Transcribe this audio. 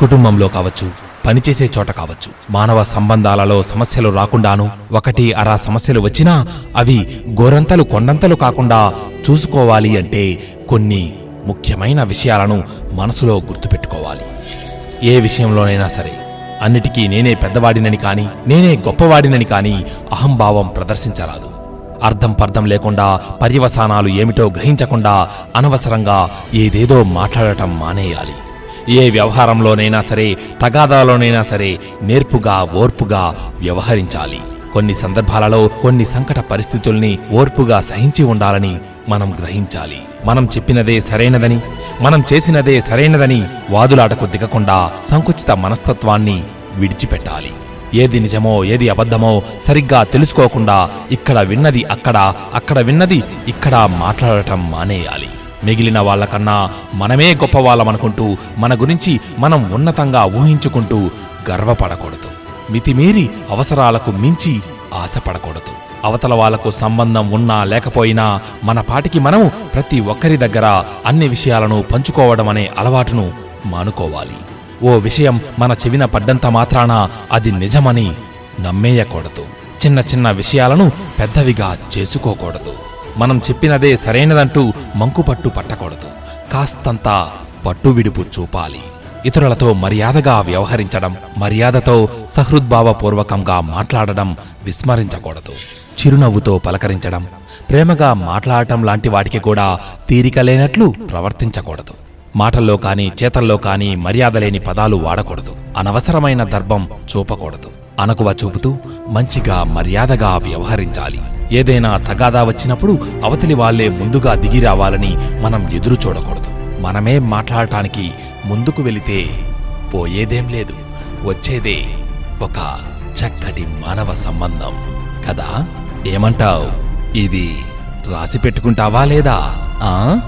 కుటుంబంలో కావచ్చు పనిచేసే చోట కావచ్చు. మానవ సంబంధాలలో సమస్యలు రాకుండాను ఒకటి అరా సమస్యలు వచ్చినా అవి గోరంతలు కొండంతలు కాకుండా చూసుకోవాలి అంటే కొన్ని ముఖ్యమైన విషయాలను మనసులో గుర్తుపెట్టుకోవాలి. ఏ విషయంలోనైనా సరే అన్నిటికీ నేనే పెద్దవాడినని కాని నేనే గొప్పవాడినని కాని అహంభావం ప్రదర్శించరాదు. అర్థం పర్థం లేకుండా పర్యవసానాలు ఏమిటో గ్రహించకుండా అనవసరంగా ఏదేదో మాట్లాడటం మానేయాలి. ఏ వ్యవహారంలోనైనా సరే తగాదాలోనైనా సరే నేర్పుగా ఓర్పుగా వ్యవహరించాలి. కొన్ని సందర్భాలలో కొన్ని సంకట పరిస్థితుల్ని ఓర్పుగా సహించి ఉండాలని మనం గ్రహించాలి. మనం చెప్పినదే సరైనదని మనం చేసినదే సరైనదని వాదులాటకు దిగకుండా సంకుచిత మనస్తత్వాన్ని విడిచిపెట్టాలి. ఏది నిజమో ఏది అబద్ధమో సరిగ్గా తెలుసుకోకుండా ఇక్కడ విన్నది అక్కడ అక్కడ విన్నది ఇక్కడ మాట్లాడటం మానేయాలి. మిగిలిన వాళ్ళకన్నా మనమే గొప్పవాళ్ళమనుకుంటూ మన గురించి మనం ఉన్నతంగా ఊహించుకుంటూ గర్వపడకూడదు. మితిమీరి అవసరాలకు మించి ఆశపడకూడదు. అవతల వాళ్ళకు సంబంధం ఉన్నా లేకపోయినా మన పాటికి మనం ప్రతి ఒక్కరి దగ్గర అన్ని విషయాలను పంచుకోవడం అనే అలవాటును మానుకోవాలి. ఓ విషయం మన చెవిన పడ్డంత మాత్రాన అది నిజమని నమ్మేయకూడదు. చిన్న చిన్న విషయాలను పెద్దవిగా చేసుకోకూడదు. మనం చెప్పినదే సరైనదంటూ మంకుపట్టు పట్టకూడదు. కాస్తంత పట్టు విడుపు చూపాలి. ఇతరులతో మర్యాదగా వ్యవహరించడం మర్యాదతో సహృద్భావపూర్వకంగా మాట్లాడడం విస్మరించకూడదు. చిరునవ్వుతో పలకరించడం ప్రేమగా మాట్లాడటం లాంటి వాటికి కూడా తీరిక లేనట్లు ప్రవర్తించకూడదు. మాటల్లో కానీ చేతల్లో కానీ మర్యాద లేని పదాలు వాడకూడదు. అనవసరమైన దర్భం చూపకూడదు. అనకువ చూపుతూ మంచిగా మర్యాదగా వ్యవహరించాలి. ఏదైనా తగాదా వచ్చినప్పుడు అవతలి వాళ్ళే ముందుగా దిగి రావాలని మనం ఎదురు చూడకూడదు. మనమే మాట్లాడటానికి ముందుకు వెళితే పోయేదేం లేదు. వచ్చేదే ఒక చక్కటి మానవ సంబంధం. కదా? ఏమంటావ్? ఇది రాసి పెట్టుకుంటావా లేదా? ఆ?